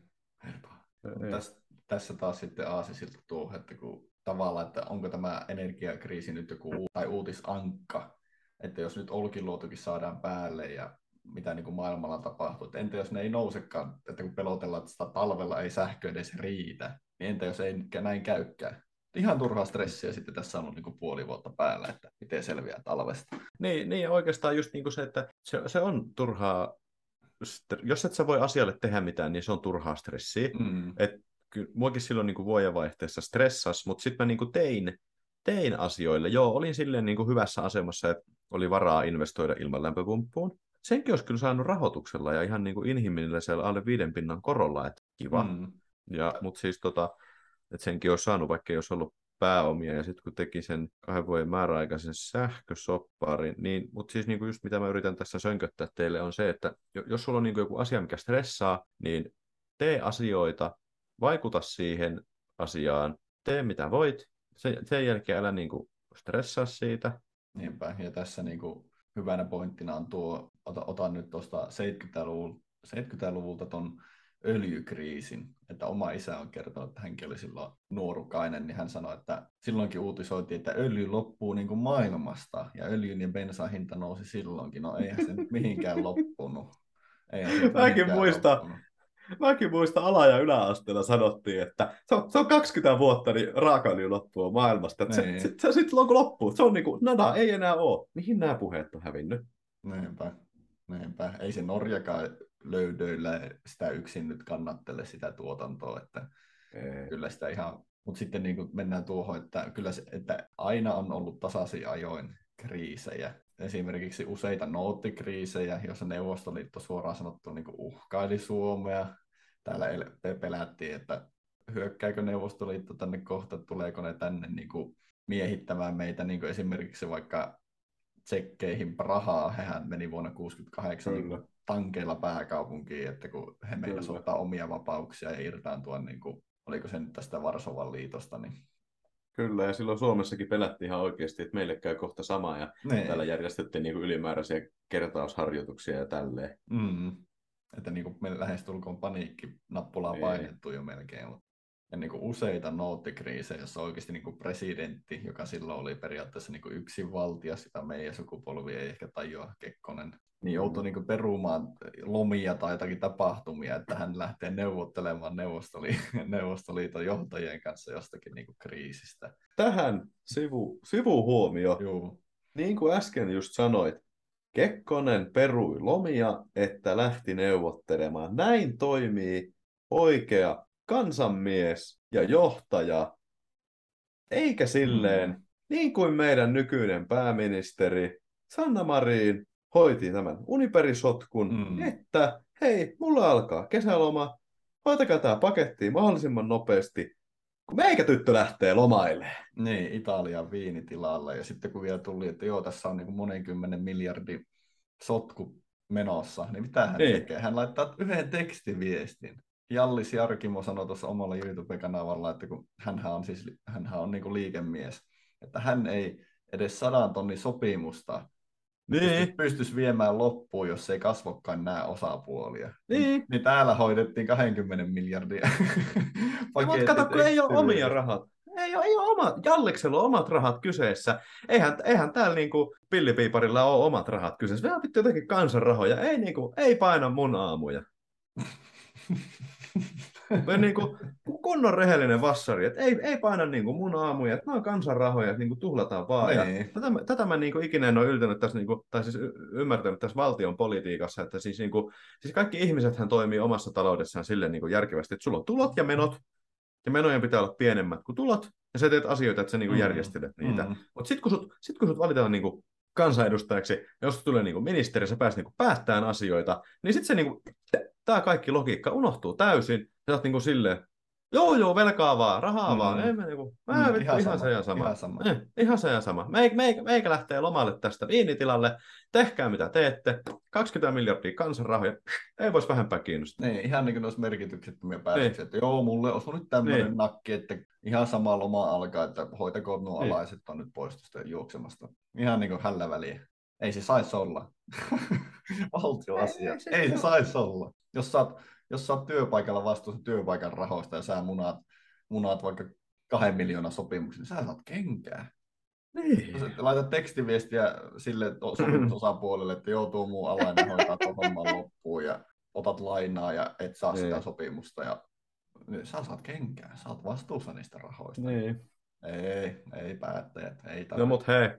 ei paha. Ei. Tässä, tässä taas sitten aasisilta tuo, että kun tavallaan, että onko tämä energiakriisi nyt joku tai uutisankka, että jos nyt Olkiluotokin saadaan päälle ja mitä niin kuin maailmalla tapahtuu, että entä jos ne ei nousekaan, että kun pelotellaan, että sitä talvella ei sähkö edes riitä, niin entä jos ei näin käykään? Ihan turhaa stressiä sitten tässä on ollut niin kuin puoli vuotta päällä, että miten selviää talvesta. Niin, niin oikeastaan just niin kuin se, että se, se on turhaa, jos et sä voi asialle tehdä mitään, niin se on turhaa stressiä. Mm. Et kyllä muakin silloin niin kuin vuodenvaihteessa stressas, mutta sitten mä niin kuin tein, tein asioille. Joo, olin silleen niin kuin hyvässä asemassa, että oli varaa investoida ilmanlämpöpumppuun. Senkin olisi kyllä saanut rahoituksella ja ihan niin kuin inhimillisellä alle viiden pinnan korolla, että kiva. Mm. Ja, mutta siis tota, että senkin olisi saanut, vaikka ei olisi ollut pääomia, ja sitten kun teki sen kahden vuoden määräaikaisen sähkösopparin, niin, mutta siis niin kuin just mitä mä yritän tässä sönköttää teille on se, että jo- jos sulla on niin kuin joku asia, mikä stressaa, niin tee asioita, vaikuta siihen asiaan, tee mitä voit, sen, sen jälkeen älä niin kuin stressaa siitä. Niinpä, ja tässä niin kuin hyvänä pointtina on tuo, ota, otan nyt tuosta 70-luvulta, 70-luvulta ton öljykriisin, että oma isä on kertonut, että hänkin oli silloin nuorukainen, niin hän sanoi, että silloinkin uutisoitiin, että öljy loppuu niin kuin maailmasta, ja öljyn ja bensan hinta nousi silloinkin. No eihän se nyt mihinkään loppunut. Eihän se Mäkin muistan. loppunut. Mäkin muistan ala- ja yläasteella sanottiin, että se on, se on 20 vuotta, niin raakaöljy loppuu maailmasta. Että se, Niin. se, se, sitten kun loppuu, se on niin kuin, nada, ei enää ole. Mihin nämä puheet on hävinnyt? Niinpä, niinpä. Ei se Norjakaan löydöillä sitä yksin nyt kannattele sitä tuotantoa, että Ei. kyllä sitä ihan, mutta sitten niin kuin mennään tuohon, että kyllä se, että aina on ollut tasaisin ajoin kriisejä. Esimerkiksi useita noottikriisejä, joissa Neuvostoliitto suoraan sanottu niin uhkaili Suomea. Täällä el- pe- pelättiin, että hyökkääkö Neuvostoliitto tänne kohta, tuleeko ne tänne niin kuin miehittämään meitä, niin kuin esimerkiksi vaikka tsekkeihin Prahaa, hehän meni vuonna 1968 niin Kyllä. kuin tankeilla pääkaupunkiin, että kun he Kyllä. ottaa omia vapauksia ja irtaantua, niin kuin, oliko se nyt tästä Varsovan liitosta, niin Kyllä, ja silloin Suomessakin pelättiin ihan oikeasti, että meille käy kohta sama, ja niin. täällä järjestettiin niin kuin ylimääräisiä kertausharjoituksia ja tälleen. Mm. Että niin kuin me lähestulkoon paniikki nappulaa Niin. painettu jo melkein. Ja niin kuin useita noottikriisejä, jossa oikeasti niin kuin presidentti, joka silloin oli periaatteessa niin kuin yksin valtia, sitä meidän sukupolvi ei ehkä tajua, Kekkonen, niin joutui niin kuin perumaan lomia tai jotakin tapahtumia, että hän lähtee neuvottelemaan Neuvostoli- Neuvostoliiton johtajien kanssa jostakin niin kuin kriisistä. Tähän sivu, sivuhuomio. Juu. Niin kuin äsken just sanoit, Kekkonen perui lomia, että lähti neuvottelemaan. Näin toimii oikea kansanmies ja johtaja, eikä silleen, mm. niin kuin meidän nykyinen pääministeri Sanna Marin hoiti tämän uniperisotkun, mm. että hei, mulla alkaa kesäloma, hoitakaa tämä paketti mahdollisimman nopeasti, kun meikä tyttö lähtee lomailemaan. Niin, Italian viinitilalla. Ja sitten kun vielä tuli, että joo, tässä on niin monenkymmenen miljardin sotku menossa, niin mitä hän niin. tekee? Hän laittaa yhden tekstiviestin. Jallis Jarkimo sanoi tuossa omalla YouTube-kanavalla, että kun hänhän on, siis, hänhän on niin liikemies, että hän ei edes sadan tonnin sopimusta niin. pystyisi viemään loppuun, jos ei kasvokkaan näe osapuolia. Niin. niin täällä hoidettiin 20 miljardia. Mutta kato, kun ei ole omia rahat. Ei ole, ei ole oma, Jalliksella on omat rahat kyseessä. Eihän, eihän täällä niinku pillipiiparilla ole omat rahat kyseessä. Vähän pitää jotenkin kansanrahoja. Ei, niinku, ei paina mun aamuja. Niin kuin, kunnon rehellinen vassari, että ei, ei paina niin kuin mun aamuja, että nämä on kansanrahoja, että niin kuin tuhlataan vaan. Ja niin. tätä, tätä mä niin kuin ikinä en ole yltänyt tässä, niin kuin, tai siis ymmärtänyt tässä valtion politiikassa, että siis, niin kuin, siis kaikki ihmisethän toimii omassa taloudessaan silleen niin kuin järkevästi, että sulla on tulot ja menot, ja menojen pitää olla pienemmät kuin tulot, ja sä teet asioita, että sä niin kuin mm. järjestelet niitä. Mm. Mutta sitten kun sut, sit kun sut valitaan niin kuin kansanedustajaksi, jos tulee niin kuin ministeri, sä pääset niin kuin päättämään asioita, niin sitten se niin kuin, tämä kaikki logiikka unohtuu täysin, sä oot niinku silleen, joo joo, velkaa vaan, rahaa mm. vaan, ei me niinku, mä mm, vittu, ihan, ihan se ja sama. Ihan, sama. Eh, ihan se ja sama. Meikä, meikä, meikä lähtee lomalle tästä viinitilalle, tehkää mitä teette, 20 miljardia kansanrahoja, ei voisi vähempää kiinnostaa. Niin, ihan niin kuin noissa merkityksettömiä päätöksiä, niin. että joo, mulle on nyt tämmöinen niin. nakki, että ihan sama loma alkaa, että hoitakoon nuo niin. alaiset on nyt pois juoksemasta. Ihan niin kuin hällä väliä. Ei se saisi olla. Valtioasia. Ei, ei, ei se saisi olla. Jos sä oot jos sä oot työpaikalla vastuussa työpaikan rahoista ja sä munaat, munaat vaikka kahden miljoonan sopimuksen, niin sä saat kenkää. Niin. Jos laitat tekstiviestiä sille sopimusosapuolelle, että joutuu muu alainen hoitaa tuon homman loppuun ja otat lainaa ja et saa niin. sitä sopimusta ja niin sä saat kenkää, sä oot vastuussa niistä rahoista. Niin. Ei, ei päättäjät, ei tarvitse. No mut hei,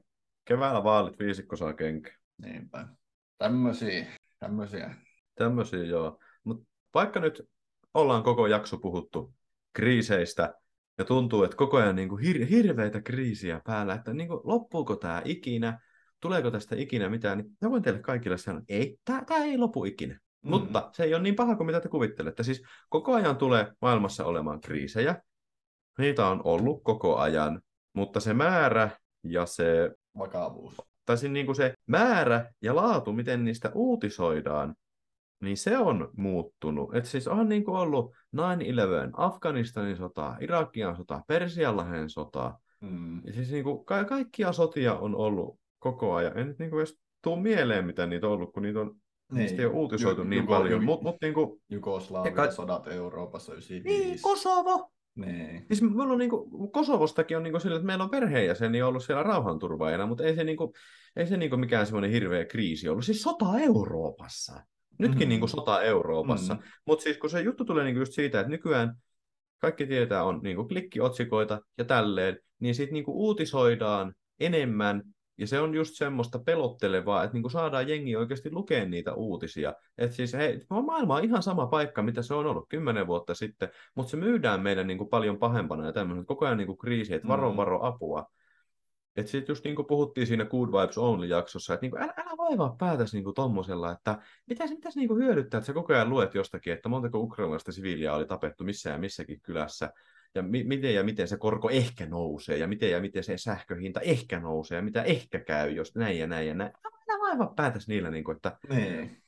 keväällä vaalit viisikko saa kenkää. Niinpä. Tämmöisiä, tämmöisiä. Tämmöisiä joo vaikka nyt ollaan koko jakso puhuttu kriiseistä ja tuntuu, että koko ajan niin kuin hir- hirveitä kriisiä päällä, että niin kuin, loppuuko tämä ikinä, tuleeko tästä ikinä mitään, niin mä voin teille kaikille sanoa, että ei, tämä ei lopu ikinä. Mm-hmm. Mutta se ei ole niin paha kuin mitä te kuvittelette. Siis koko ajan tulee maailmassa olemaan kriisejä. Niitä on ollut koko ajan, mutta se määrä ja se... Vakavuus. Tai siis niin kuin se määrä ja laatu, miten niistä uutisoidaan, niin se on muuttunut. Et siis on niin kuin ollut 9-11, Afganistanin sota, Irakian sota, Persianlahden sota. Mm. Ja siis niin kuin ka- kaikkia sotia on ollut koko ajan. En nyt niin kuin edes tuu mieleen, mitä niitä on ollut, kun niitä on niin. Niistä ei ole uutisoitu J- niin Jugo, paljon. Mut, mut niin kuin, Jugoslaavia ka- sodat Euroopassa 95. Niin, Kosovo! Niin. Siis meillä on niin kuin, Kosovostakin on niin kuin sille, että meillä on perheenjäseni ollut siellä rauhanturvaajana, mutta ei se, niin kuin, ei se niin kuin mikään semmoinen hirveä kriisi ollut. Siis sota Euroopassa. Nytkin mm-hmm. niin kuin sota Euroopassa. Mm-hmm. Mutta siis kun se juttu tulee niin kuin just siitä, että nykyään kaikki tietää on niin kuin klikkiotsikoita ja tälleen, niin sitten niin kuin uutisoidaan enemmän, ja se on just semmoista pelottelevaa, että niin kuin saadaan jengi oikeasti lukea niitä uutisia. Että siis hei, maailma on ihan sama paikka, mitä se on ollut kymmenen vuotta sitten, mutta se myydään meidän niin kuin paljon pahempana ja tämmöinen koko ajan niin kuin kriisi, että varo, mm. varo, apua. Että sitten just niin kuin puhuttiin siinä Good Vibes Only-jaksossa, että niin kuin, älä, älä vaivaa päätäsi niin tommosella, että mitä se pitäisi niin hyödyttää, että sä koko ajan luet jostakin, että montako ukrainalaista siviiliä oli tapettu missä ja missäkin kylässä, ja mi- miten ja miten se korko ehkä nousee, ja miten ja miten se sähköhinta ehkä nousee, ja mitä ehkä käy, jos näin ja näin ja näin. Älä vaivaa päätäsi niillä, niin kuin, että niin.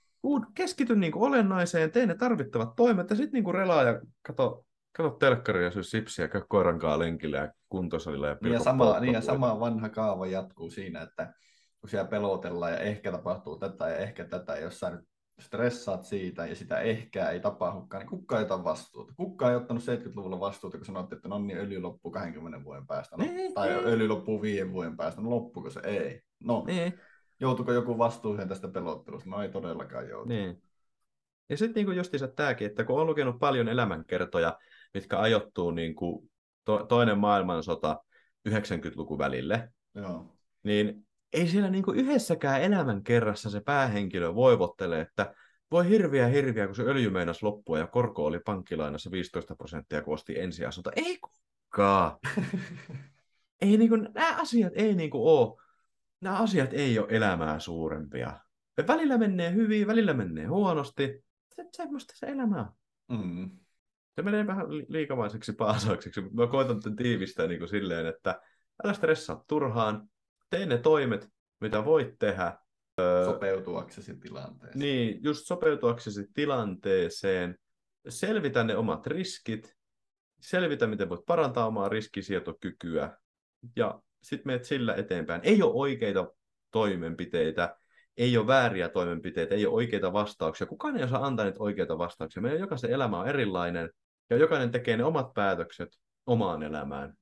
keskity niin kuin olennaiseen, tee ne tarvittavat toimet, ja sitten niin relaa ja kato, kato telkkaria ja syy sipsiä, käy koirankaa lenkillä ja kuntosalilla ja niin ja, sama, niin ja sama vanha kaava jatkuu siinä, että kun siellä pelotellaan ja ehkä tapahtuu tätä ja ehkä tätä, ja jos sä nyt stressaat siitä ja sitä ehkä ei tapahdukaan, niin kukaan ei ota vastuuta. Kukaan ei ottanut 70-luvulla vastuuta, kun sanottiin, että no niin, öljy loppuu 20 vuoden päästä. No, Ei, tai ei. öljy loppuu viiden vuoden päästä. No loppuuko se? Ei. No, Niin, joutuuko joku vastuuseen tästä pelottelusta? No ei todellakaan joutu. niin. Ja sitten niinku justiinsa tämäkin, että kun on lukenut paljon elämänkertoja, mitkä ajoittuu niinku to- toinen maailmansota 90-luku välille, Joo. niin ei siellä niinku yhdessäkään elämänkerrassa se päähenkilö voivottele, että voi hirviä hirviä, kun se öljy meinas loppua ja korko oli pankkilainassa 15 prosenttia, kun osti ensiasunto. Ei kukaan. ei niinku, nämä asiat ei niinku ole, nämä asiat ei ole elämää suurempia. Ja välillä menee hyvin, välillä menee huonosti. Se, semmoista se elämä on. Mm. Se menee vähän li- liikamaiseksi paasaukseksi, mutta mä koitan tämän tiivistää niin kuin silleen, että älä stressaa turhaan, tee ne toimet, mitä voit tehdä, Sopeutuaksesi tilanteeseen. niin just sopeutuaksesi tilanteeseen, selvitä ne omat riskit, selvitä, miten voit parantaa omaa riskisietokykyä, ja sitten menet sillä eteenpäin. Ei ole oikeita toimenpiteitä, ei ole vääriä toimenpiteitä, ei ole oikeita vastauksia. Kukaan ei osaa antaa niitä oikeita vastauksia. Meidän jokaisen elämä on erilainen, ja jokainen tekee ne omat päätökset omaan elämään.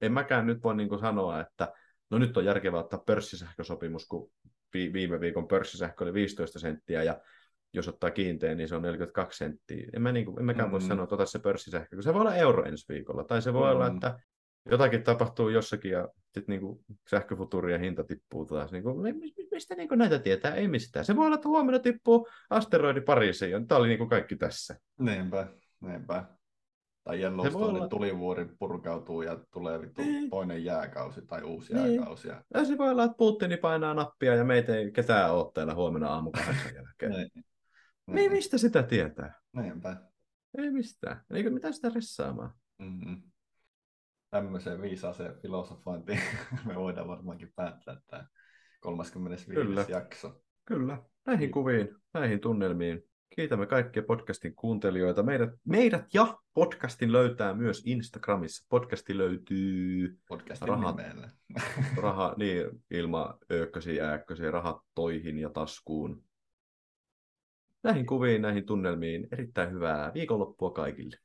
En mäkään nyt voi niin sanoa, että no nyt on järkevää ottaa pörssisähkösopimus, kun vi- viime viikon pörssisähkö oli 15 senttiä, ja jos ottaa kiinteän, niin se on 42 senttiä. En, mä niin kuin, en mäkään voi Mm. sanoa, että ota se pörssisähkö, kun se voi olla euro ensi viikolla, tai se voi Mm. olla, että jotakin tapahtuu jossakin, ja sitten niin sähköfuturien hinta tippuu taas. Niin kuin, mistä niin kuin näitä tietää? Ei mistään. Se voi olla, että huomenna tippuu asteroidi Pariisiin, tämä oli niin kuin kaikki tässä. Niinpä, niinpä. Tai Yellowstonein olla- tulivuori purkautuu ja tulee vittu Niin. toinen jääkausi tai uusi Niin. jääkausi. Ja... Se voi olla, että Putini painaa nappia, ja meitä ei ketään ole täällä huomenna aamu kahdeksan jälkeen. Niin. Niin, mistä sitä tietää? Niinpä. Ei mistään. Eikö mitä sitä ressaamaan? Mm-hmm. Tämmöiseen viisaaseen filosofointiin me voidaan varmaankin päättää tämä 35. Kyllä. jakso. Kyllä. Näihin Niin. kuviin, näihin tunnelmiin. Kiitämme kaikkia podcastin kuuntelijoita. Meidät, meidät ja podcastin löytää myös Instagramissa. Podcasti löytyy Podcastin Rahat. nimellä. raha, niin, ilma öökkösiä, ääkkösiä, rahat toihin ja taskuun. Näihin kuviin, näihin tunnelmiin. Erittäin hyvää viikonloppua kaikille.